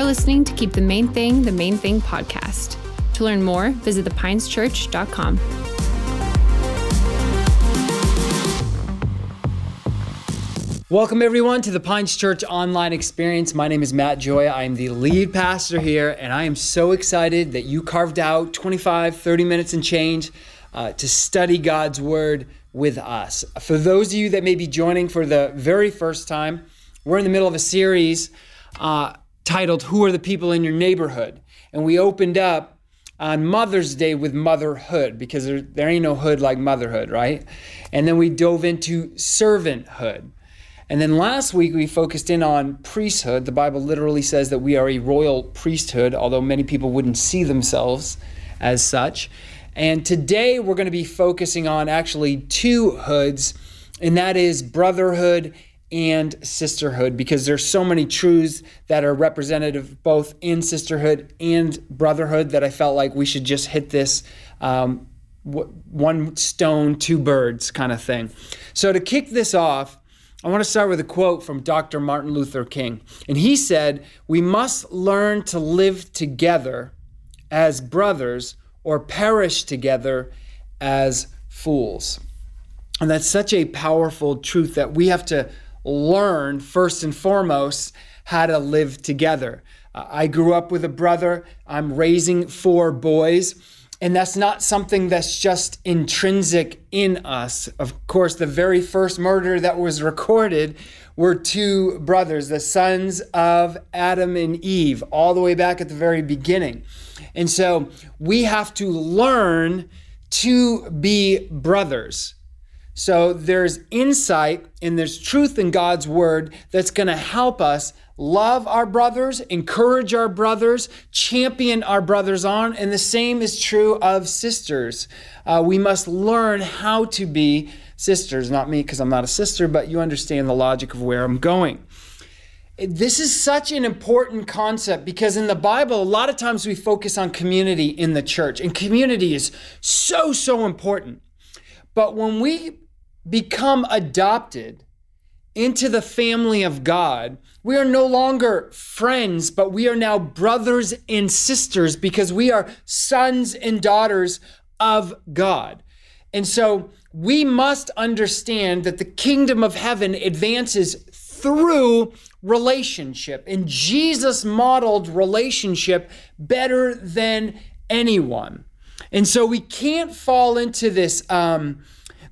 You're listening to Keep the Main Thing the Main Thing podcast. To learn more, visit thepineschurch.com. Welcome, everyone, to the Pines Church online experience. My name is Matt Joy. I am the lead pastor here, and I am so excited that you carved out 25, 30 minutes and change uh, to study God's Word with us. For those of you that may be joining for the very first time, we're in the middle of a series uh, titled Who Are the People in Your Neighborhood? And we opened up on Mother's Day with motherhood because there, there ain't no hood like motherhood, right? And then we dove into servanthood. And then last week we focused in on priesthood. The Bible literally says that we are a royal priesthood, although many people wouldn't see themselves as such. And today we're going to be focusing on actually two hoods, and that is brotherhood and sisterhood, because there's so many truths that are representative both in sisterhood and brotherhood that I felt like we should just hit this um, one stone, two birds kind of thing. So to kick this off, I want to start with a quote from Dr. Martin Luther King. And he said, We must learn to live together as brothers or perish together as fools. And that's such a powerful truth that we have to learn, first and foremost, how to live together. Uh, I grew up with a brother, I'm raising four boys. And that's not something that's just intrinsic in us. Of course, the very first murder that was recorded were two brothers, the sons of Adam and Eve, all the way back at the very beginning. And so we have to learn to be brothers. So there's insight and there's truth in God's word that's going to help us love our brothers, encourage our brothers, champion our brothers on, and the same is true of sisters. Uh, we must learn how to be sisters. Not me, because I'm not a sister, but you understand the logic of where I'm going. This is such an important concept because in the Bible, a lot of times we focus on community in the church, and community is so, so important. But when we become adopted, into the family of God. We are no longer friends, but we are now brothers and sisters because we are sons and daughters of God. And so we must understand that the kingdom of heaven advances through relationship. And Jesus modeled relationship better than anyone. And so we can't fall into this. Um,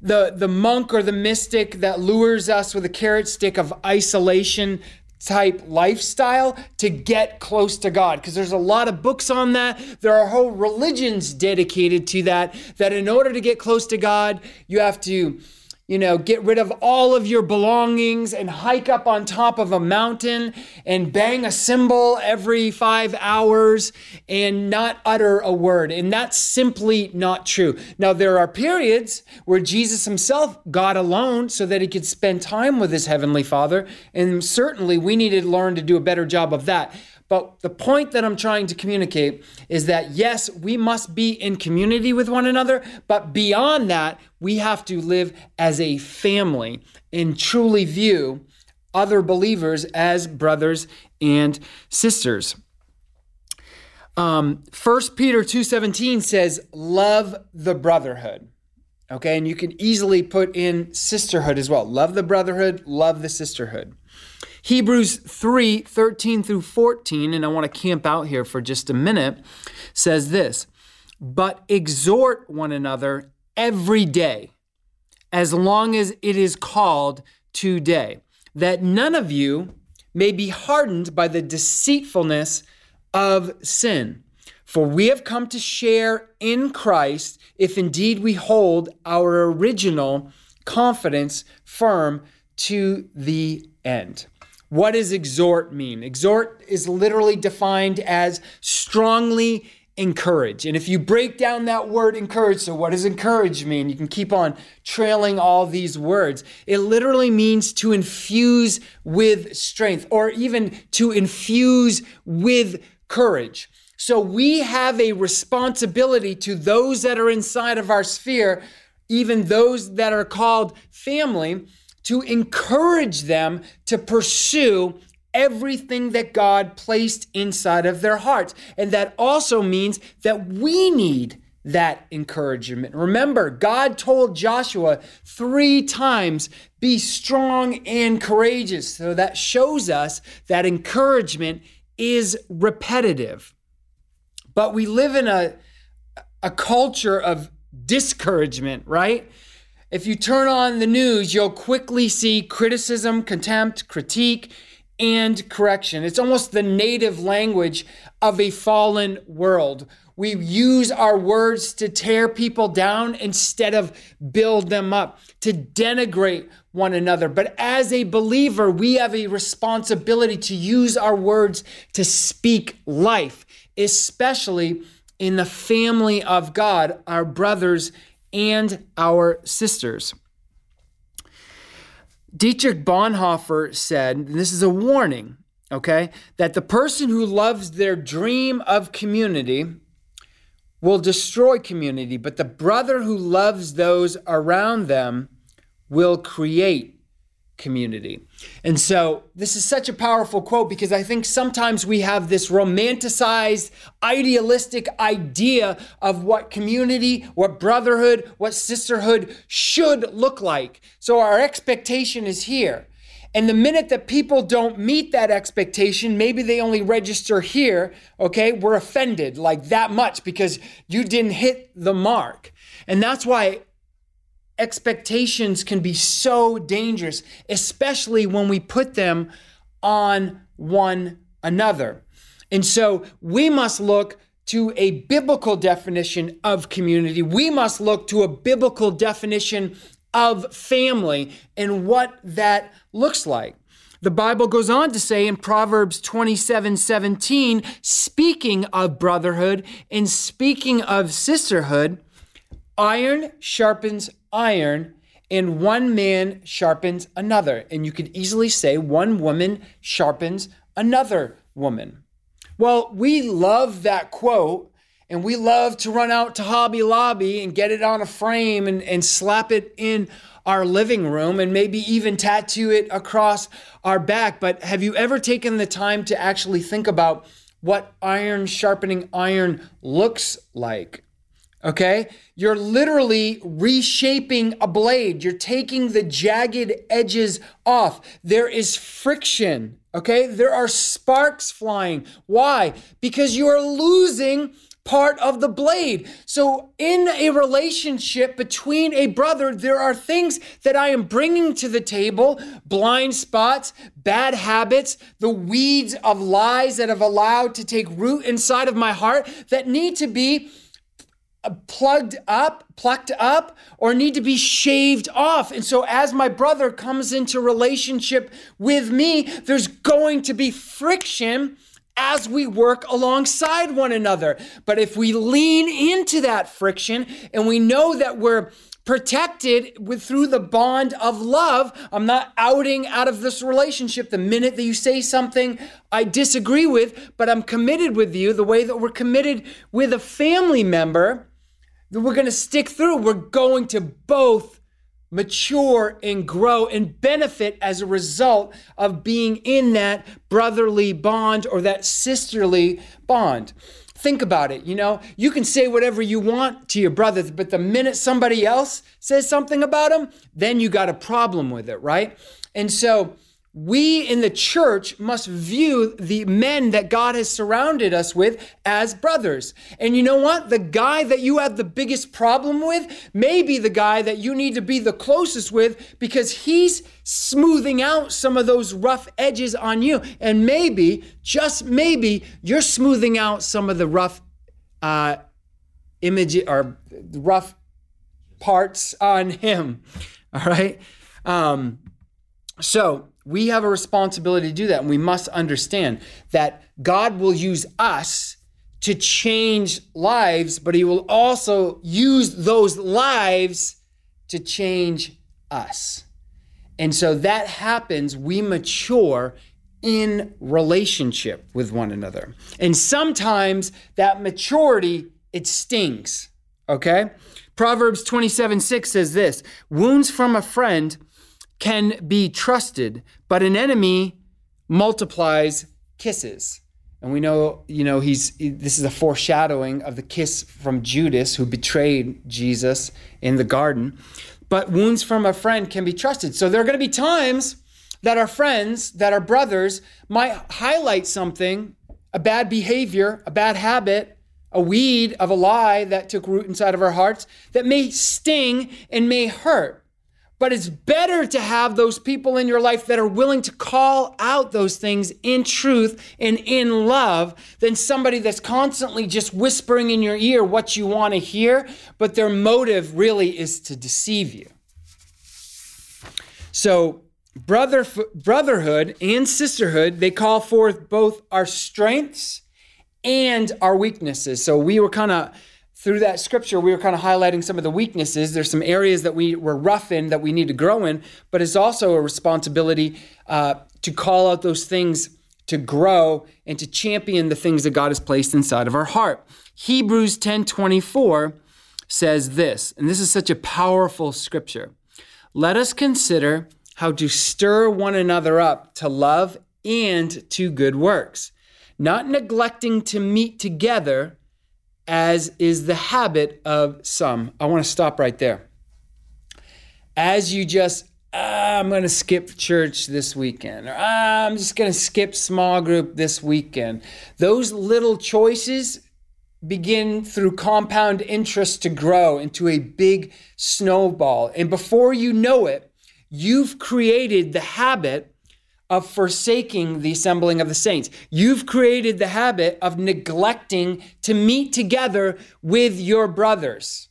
the, the monk or the mystic that lures us with a carrot stick of isolation type lifestyle to get close to God. Because there's a lot of books on that. There are whole religions dedicated to that, that in order to get close to God, you have to you know, get rid of all of your belongings and hike up on top of a mountain and bang a cymbal every five hours and not utter a word. And that's simply not true. Now, there are periods where Jesus himself got alone so that he could spend time with his heavenly Father. And certainly we need to learn to do a better job of that. But the point that I'm trying to communicate is that yes, we must be in community with one another, but beyond that, we have to live as a family and truly view other believers as brothers and sisters. Um, 1 Peter 2:17 says, "Love the brotherhood." Okay, and you can easily put in sisterhood as well. Love the brotherhood, love the sisterhood. Hebrews 3 13 through 14, and I want to camp out here for just a minute, says this But exhort one another every day, as long as it is called today, that none of you may be hardened by the deceitfulness of sin. For we have come to share in Christ if indeed we hold our original confidence firm to the end. What does exhort mean? Exhort is literally defined as strongly encourage. And if you break down that word encourage, so what does encourage mean? You can keep on trailing all these words. It literally means to infuse with strength or even to infuse with courage. So we have a responsibility to those that are inside of our sphere, even those that are called family to encourage them to pursue everything that God placed inside of their hearts. And that also means that we need that encouragement. Remember, God told Joshua three times, be strong and courageous. So that shows us that encouragement is repetitive. But we live in a, a culture of discouragement, right? If you turn on the news, you'll quickly see criticism, contempt, critique, and correction. It's almost the native language of a fallen world. We use our words to tear people down instead of build them up, to denigrate one another. But as a believer, we have a responsibility to use our words to speak life, especially in the family of God, our brothers and our sisters. Dietrich Bonhoeffer said, this is a warning, okay, that the person who loves their dream of community will destroy community, but the brother who loves those around them will create community. And so this is such a powerful quote because I think sometimes we have this romanticized, idealistic idea of what community, what brotherhood, what sisterhood should look like. So our expectation is here. And the minute that people don't meet that expectation, maybe they only register here, okay, we're offended like that much because you didn't hit the mark. And that's why expectations can be so dangerous, especially when we put them on one another. And so we must look to a biblical definition of community. We must look to a biblical definition of family and what that looks like. The Bible goes on to say in Proverbs 27 17, speaking of brotherhood and speaking of sisterhood, iron sharpens iron, and one man sharpens another. And you could easily say one woman sharpens another woman. Well, we love that quote, and we love to run out to Hobby Lobby and get it on a frame and, and slap it in our living room and maybe even tattoo it across our back. But have you ever taken the time to actually think about what iron sharpening iron looks like? Okay? You're literally reshaping a blade. You're taking the jagged edges off. There is friction. Okay? There are sparks flying. Why? Because you are losing part of the blade. So, in a relationship between a brother, there are things that I am bringing to the table blind spots, bad habits, the weeds of lies that have allowed to take root inside of my heart that need to be plugged up, plucked up, or need to be shaved off. And so, as my brother comes into relationship with me, there's going to be friction as we work alongside one another. But if we lean into that friction and we know that we're protected with through the bond of love. I'm not outing out of this relationship the minute that you say something I disagree with, but I'm committed with you the way that we're committed with a family member we're going to stick through. We're going to both mature and grow and benefit as a result of being in that brotherly bond or that sisterly bond. Think about it. You know, you can say whatever you want to your brother, but the minute somebody else says something about him, then you got a problem with it, right? And so, we in the church must view the men that God has surrounded us with as brothers. And you know what? The guy that you have the biggest problem with may be the guy that you need to be the closest with because he's smoothing out some of those rough edges on you. And maybe, just maybe, you're smoothing out some of the rough uh, image or rough parts on him. All right. Um, so we have a responsibility to do that. And we must understand that God will use us to change lives, but He will also use those lives to change us. And so that happens, we mature in relationship with one another. And sometimes that maturity, it stings, okay? Proverbs 27 6 says this Wounds from a friend can be trusted, but an enemy multiplies kisses. And we know, you know, he's this is a foreshadowing of the kiss from Judas who betrayed Jesus in the garden. But wounds from a friend can be trusted. So there are going to be times that our friends, that our brothers might highlight something, a bad behavior, a bad habit, a weed of a lie that took root inside of our hearts that may sting and may hurt. But it's better to have those people in your life that are willing to call out those things in truth and in love than somebody that's constantly just whispering in your ear what you want to hear, but their motive really is to deceive you. So, brother, brotherhood and sisterhood, they call forth both our strengths and our weaknesses. So, we were kind of through that scripture, we were kind of highlighting some of the weaknesses. There's some areas that we were rough in that we need to grow in, but it's also a responsibility uh, to call out those things to grow and to champion the things that God has placed inside of our heart. Hebrews 10:24 says this, and this is such a powerful scripture. Let us consider how to stir one another up to love and to good works, not neglecting to meet together as is the habit of some. I want to stop right there. As you just, ah, I'm going to skip church this weekend, or ah, I'm just going to skip small group this weekend, those little choices begin through compound interest to grow into a big snowball. And before you know it, you've created the habit of forsaking the assembling of the saints. You've created the habit of neglecting to meet together with your brothers.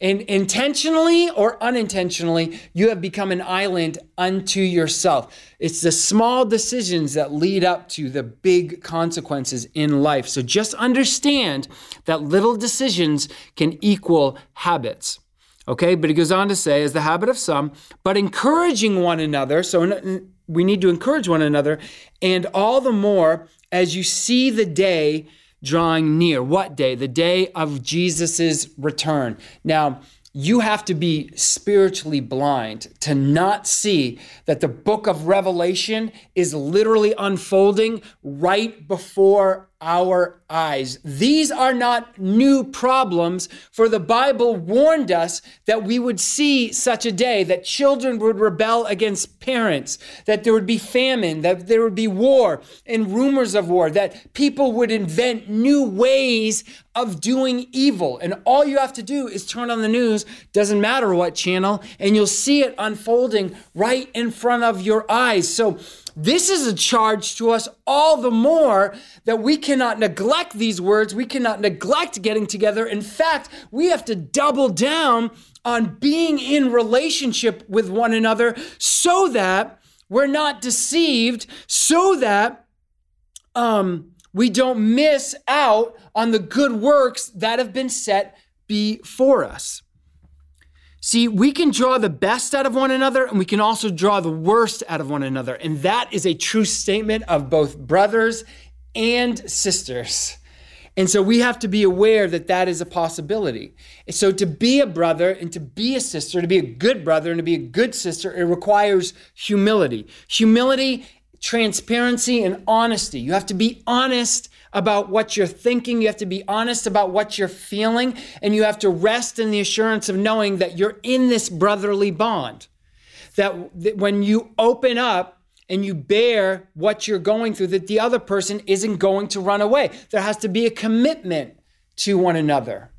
And intentionally or unintentionally, you have become an island unto yourself. It's the small decisions that lead up to the big consequences in life. So just understand that little decisions can equal habits. Okay, but he goes on to say, as the habit of some, but encouraging one another. So we need to encourage one another, and all the more as you see the day drawing near. What day? The day of Jesus' return. Now, you have to be spiritually blind to not see that the book of Revelation is literally unfolding right before our eyes. These are not new problems, for the Bible warned us that we would see such a day, that children would rebel against parents, that there would be famine, that there would be war and rumors of war, that people would invent new ways of doing evil. And all you have to do is turn on the news, doesn't matter what channel, and you'll see it unfolding right in front of your eyes. So, this is a charge to us all the more that we cannot neglect these words. We cannot neglect getting together. In fact, we have to double down on being in relationship with one another so that we're not deceived, so that um, we don't miss out on the good works that have been set before us. See, we can draw the best out of one another and we can also draw the worst out of one another. And that is a true statement of both brothers and sisters. And so we have to be aware that that is a possibility. So to be a brother and to be a sister, to be a good brother and to be a good sister, it requires humility. Humility, transparency, and honesty. You have to be honest about what you're thinking. You have to be honest about what you're feeling. And you have to rest in the assurance of knowing that you're in this brotherly bond. That, that when you open up, and you bear what you're going through, that the other person isn't going to run away. There has to be a commitment to one another.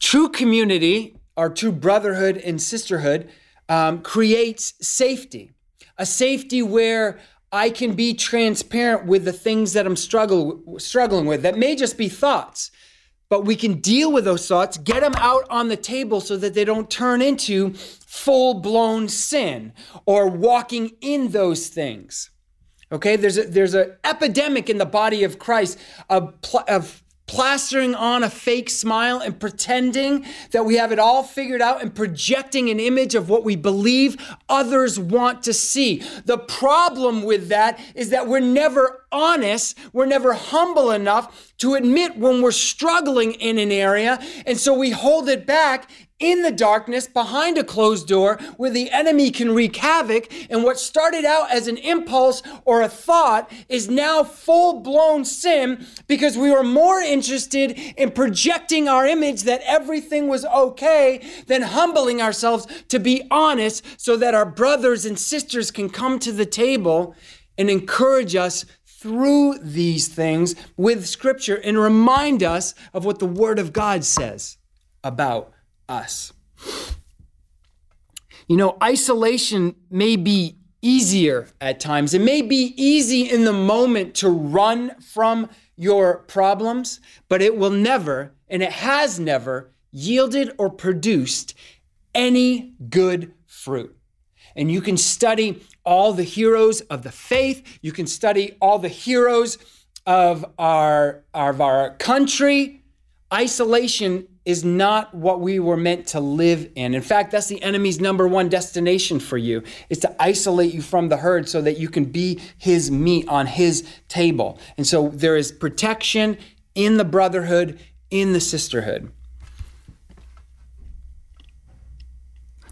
True community, or true brotherhood and sisterhood, um, creates safety. A safety where I can be transparent with the things that I'm struggle, struggling with that may just be thoughts, but we can deal with those thoughts, get them out on the table so that they don't turn into full blown sin or walking in those things. Okay, there's a, there's an epidemic in the body of Christ of, of plastering on a fake smile and pretending that we have it all figured out and projecting an image of what we believe others want to see. The problem with that is that we're never honest, we're never humble enough to admit when we're struggling in an area, and so we hold it back in the darkness behind a closed door where the enemy can wreak havoc. And what started out as an impulse or a thought is now full blown sin because we were more interested in projecting our image that everything was okay than humbling ourselves to be honest so that our brothers and sisters can come to the table and encourage us through these things with Scripture and remind us of what the Word of God says about us. You know, isolation may be easier at times. It may be easy in the moment to run from your problems, but it will never, and it has never, yielded or produced any good fruit. And you can study all the heroes of the faith. You can study all the heroes of our, of our country. Isolation is not what we were meant to live in. In fact, that's the enemy's number one destination for you is to isolate you from the herd so that you can be his meat on his table. And so there is protection in the brotherhood, in the sisterhood.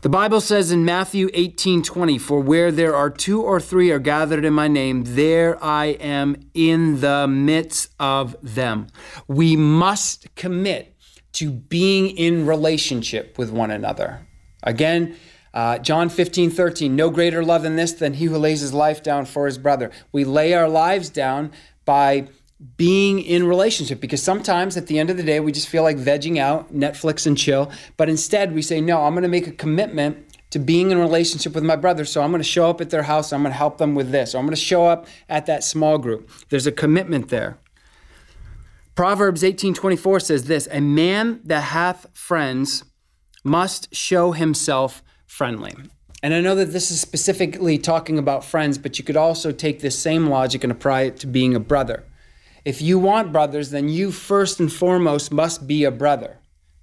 The Bible says in Matthew 18 20, For where there are two or three are gathered in my name, there I am in the midst of them. We must commit to being in relationship with one another. Again, uh, John 15 13, no greater love than this than he who lays his life down for his brother. We lay our lives down by being in relationship because sometimes at the end of the day we just feel like vegging out netflix and chill. But instead we say no i'm going to make a commitment to being in relationship with my brother. So i'm going to show up at their house. I'm going to help them with this. Or i'm going to show up at that small group. There's a commitment there proverbs 18:24 says this a man that hath friends must show himself friendly and I know that this is specifically talking about friends, but you could also take this same logic and apply it to being a brother. If you want brothers, then you first and foremost must be a brother.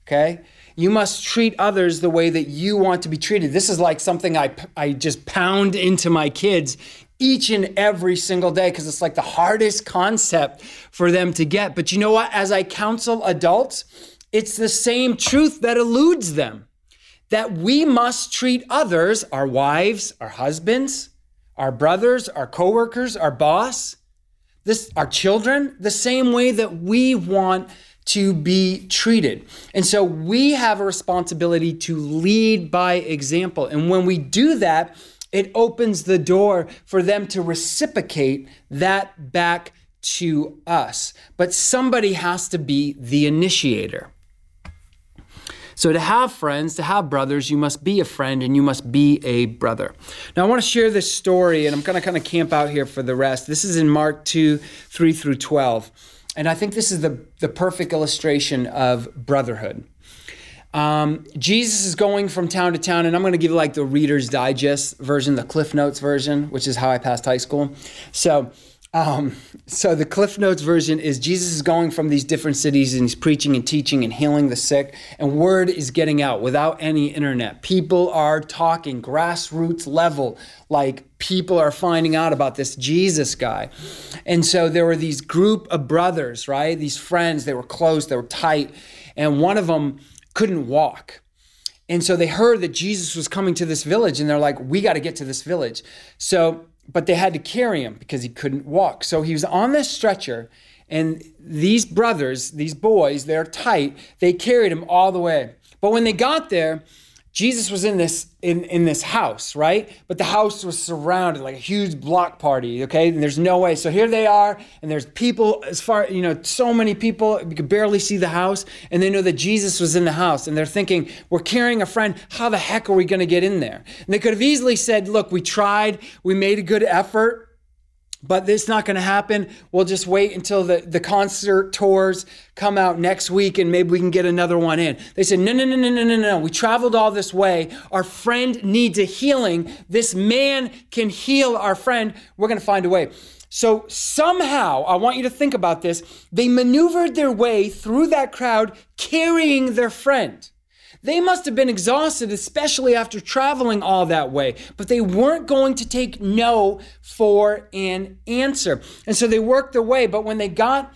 Okay? You must treat others the way that you want to be treated. This is like something I, I just pound into my kids each and every single day because it's like the hardest concept for them to get. But you know what? As I counsel adults, it's the same truth that eludes them that we must treat others, our wives, our husbands, our brothers, our coworkers, our boss, this our children the same way that we want to be treated. And so we have a responsibility to lead by example. And when we do that, it opens the door for them to reciprocate that back to us. But somebody has to be the initiator. So, to have friends, to have brothers, you must be a friend and you must be a brother. Now, I want to share this story, and I'm going to kind of camp out here for the rest. This is in Mark 2 3 through 12. And I think this is the, the perfect illustration of brotherhood. Um, Jesus is going from town to town, and I'm going to give you like the Reader's Digest version, the Cliff Notes version, which is how I passed high school. So, um, so the Cliff Notes version is Jesus is going from these different cities and he's preaching and teaching and healing the sick, and word is getting out without any internet. People are talking grassroots level, like people are finding out about this Jesus guy. And so there were these group of brothers, right? These friends, they were close, they were tight, and one of them couldn't walk. And so they heard that Jesus was coming to this village, and they're like, we got to get to this village. So but they had to carry him because he couldn't walk. So he was on this stretcher, and these brothers, these boys, they're tight, they carried him all the way. But when they got there, Jesus was in this in, in this house, right? But the house was surrounded like a huge block party, okay? And there's no way. So here they are, and there's people as far, you know, so many people, you could barely see the house, and they know that Jesus was in the house, and they're thinking, we're carrying a friend, how the heck are we gonna get in there? And they could have easily said, look, we tried, we made a good effort, but this not going to happen. We'll just wait until the, the concert tours come out next week and maybe we can get another one in. They said, no, no, no, no, no, no, no. We traveled all this way. Our friend needs a healing. This man can heal our friend. We're going to find a way. So somehow, I want you to think about this. They maneuvered their way through that crowd carrying their friend. They must have been exhausted, especially after traveling all that way, but they weren't going to take no for an answer. And so they worked their way, but when they got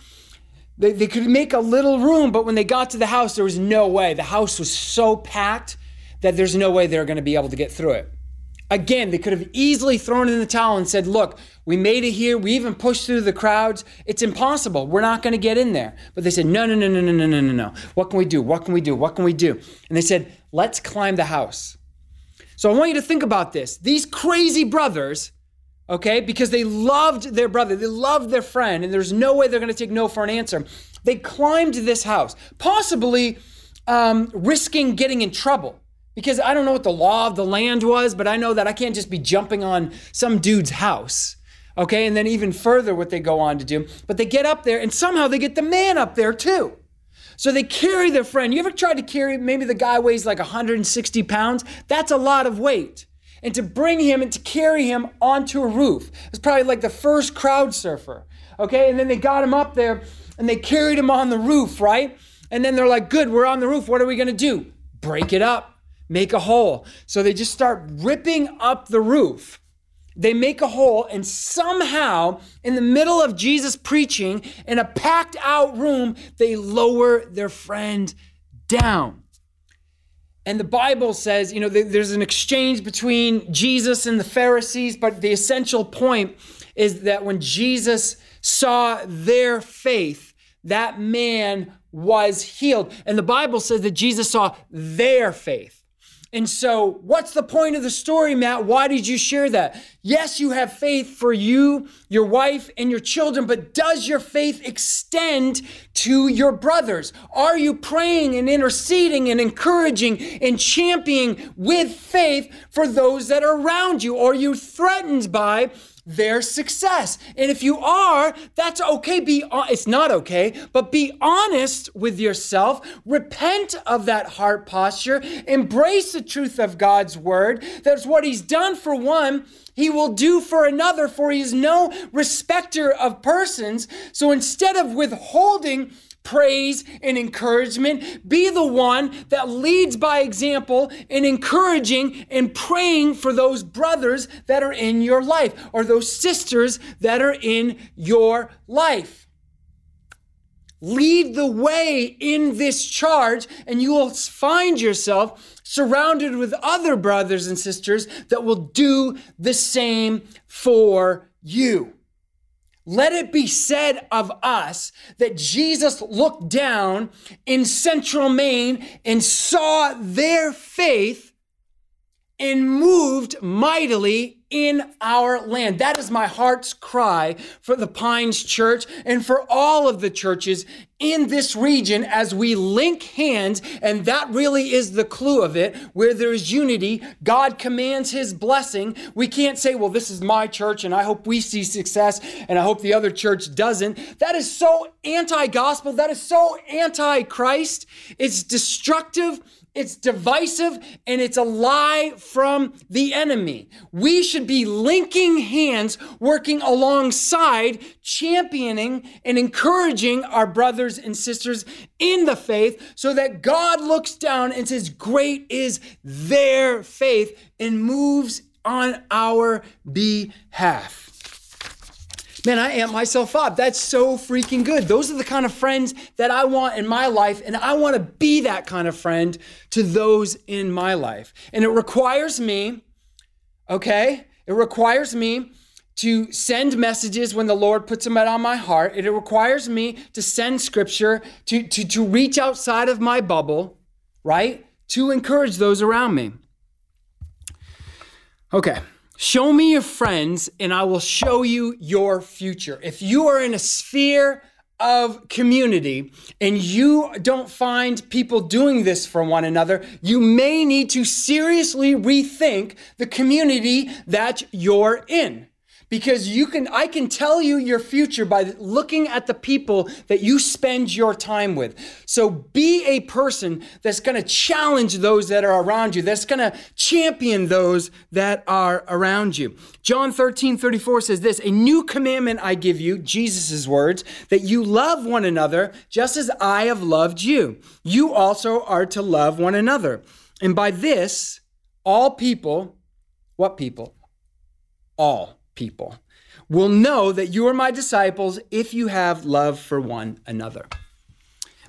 They, they could make a little room, but when they got to the house, there was no way. The house was so packed that there's no way they're going to be able to get through it. Again, they could have easily thrown in the towel and said, Look, we made it here. We even pushed through the crowds. It's impossible. We're not going to get in there. But they said, No, no, no, no, no, no, no, no, no. What can we do? What can we do? What can we do? And they said, Let's climb the house. So I want you to think about this. These crazy brothers, okay, because they loved their brother, they loved their friend, and there's no way they're going to take no for an answer. They climbed this house, possibly um, risking getting in trouble because I don't know what the law of the land was, but I know that I can't just be jumping on some dude's house. Okay, and then even further, what they go on to do. But they get up there and somehow they get the man up there too. So they carry their friend. You ever tried to carry, maybe the guy weighs like 160 pounds? That's a lot of weight. And to bring him and to carry him onto a roof. It's probably like the first crowd surfer. Okay, and then they got him up there and they carried him on the roof, right? And then they're like, good, we're on the roof. What are we gonna do? Break it up make a hole. So they just start ripping up the roof. They make a hole, and somehow, in the middle of Jesus preaching in a packed out room, they lower their friend down. And the Bible says, you know, there's an exchange between Jesus and the Pharisees, but the essential point is that when Jesus saw their faith, that man was healed. And the Bible says that Jesus saw their faith. And so, what's the point of the story, Matt? Why did you share that? Yes, you have faith for you, your wife, and your children, but does your faith extend to your brothers? Are you praying and interceding and encouraging and championing with faith for those that are around you? Or are you threatened by their success. And if you are, that's okay. Be it's not okay, but be honest with yourself. Repent of that heart posture. Embrace the truth of God's word. That's what he's done for one he will do for another, for he is no respecter of persons. So instead of withholding praise and encouragement. Be the one that leads by example in encouraging and praying for those brothers that are in your life or those sisters that are in your life. Lead the way in this charge, and you will find yourself surrounded with other brothers and sisters that will do the same for you. Let it be said of us that Jesus looked down in central Maine and saw their faith and moved mightily in our land. That is my heart's cry for the Pines Church and for all of the churches in this region as we link hands. And that really is the clue of it. Where there is unity, God commands his blessing. We can't say, well, this is my church and I hope we see success and I hope the other church doesn't. That is so anti gospel. That is so anti Christ. It's destructive it's divisive and it's a lie from the enemy. We should be linking hands, working alongside, championing and encouraging our brothers and sisters in the faith so that God looks down and says, Great is their faith and moves on our behalf. Man, I amp myself up. That's so freaking good. Those are the kind of friends that I want in my life, and I want to be that kind of friend to those in my life. And it requires me, okay? It requires me to send messages when the Lord puts them out on my heart. It requires me to send scripture, to, to, to reach outside of my bubble, right? To encourage those around me. Okay. Show me your friends, and I will show you your future. If you are in a sphere of community and you don't find people doing this for one another, you may need to seriously rethink the community that you're in because you can I can tell you your future by looking at the people that you spend your time with. So be a person that's going to challenge those that are around you, that's going to champion those that are around you. John 13, 34 says this, a new commandment I give you, Jesus' words, that you love one another just as I have loved you. You also are to love one another. And by this, all people, what people? All people will know that you are my disciples if you have love for one another.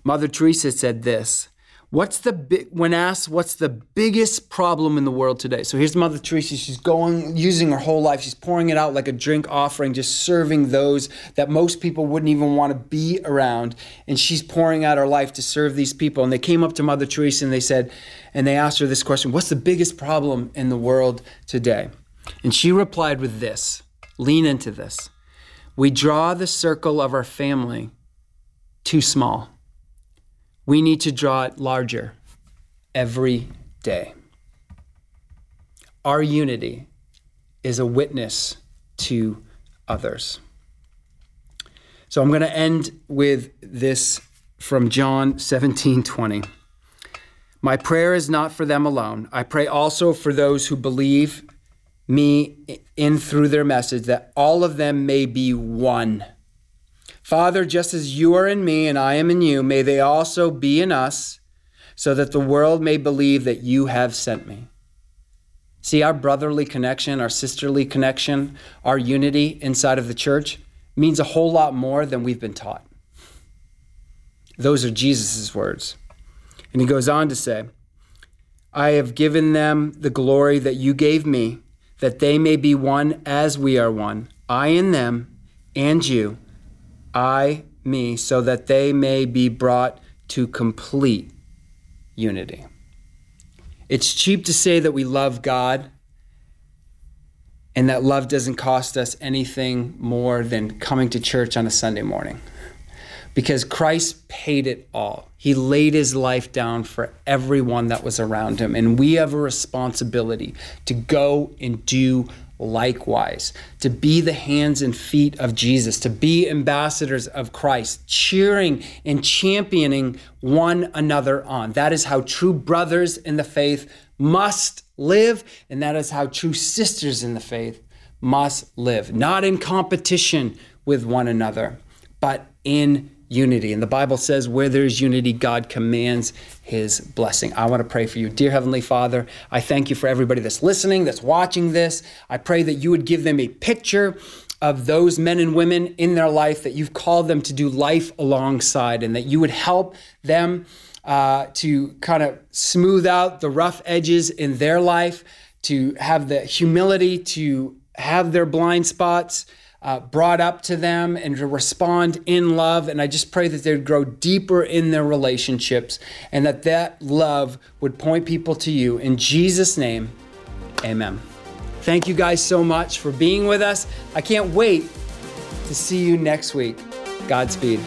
Mother Teresa said this What's the big, when asked what's the biggest problem in the world today? So here's Mother Teresa. She's going, using her whole life. She's pouring it out like a drink offering, just serving those that most people wouldn't even want to be around. And she's pouring out her life to serve these people. And they came up to Mother Teresa and they said, and they asked her this question What's the biggest problem in the world today? And she replied with this lean into this. We draw the circle of our family too small. We need to draw it larger every day. Our unity is a witness to others. So I'm going to end with this from John 17 20. My prayer is not for them alone. I pray also for those who believe me in through their message, that all of them may be one. Father, just as you are in me and I am in you, may they also be in us, so that the world may believe that you have sent me. See, our brotherly connection, our sisterly connection, our unity inside of the church means a whole lot more than we've been taught. Those are Jesus' words. And he goes on to say, I have given them the glory that you gave me that they may be one as we are one, I in them, and you, I, me, so that they may be brought to complete unity. It's cheap to say that we love God and that love doesn't cost us anything more than coming to church on a Sunday morning because Christ paid it all. He laid his life down for everyone that was around him. And we have a responsibility to go and do likewise, to be the hands and feet of Jesus, to be ambassadors of Christ, cheering and championing one another on. That is how true brothers in the faith must live, and that is how true sisters in the faith must live, not in competition with one another, but in unity. And the Bible says, where there's unity, God commands his blessing. I want to pray for you. Dear Heavenly Father, I thank you for everybody that's listening, that's watching this. I pray that you would give them a picture of those men and women in their life that you've called them to do life alongside, and that you would help them uh, to kind of smooth out the rough edges in their life, to have the humility to have their blind spots uh, brought up to them and to respond in love. And I just pray that they would grow deeper in their relationships and that that love would point people to you. In Jesus' name, amen. Thank you guys so much for being with us. I can't wait to see you next week. Godspeed.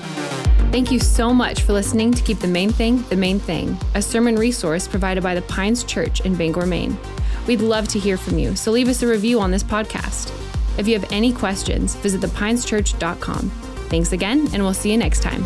Thank you so much for listening to Keep the Main Thing the Main Thing, a sermon resource provided by the Pines Church in Bangor, Maine. We'd love to hear from you, so leave us a review on this podcast. If you have any questions, visit thepineschurch.com. Thanks again, and we'll see you next time.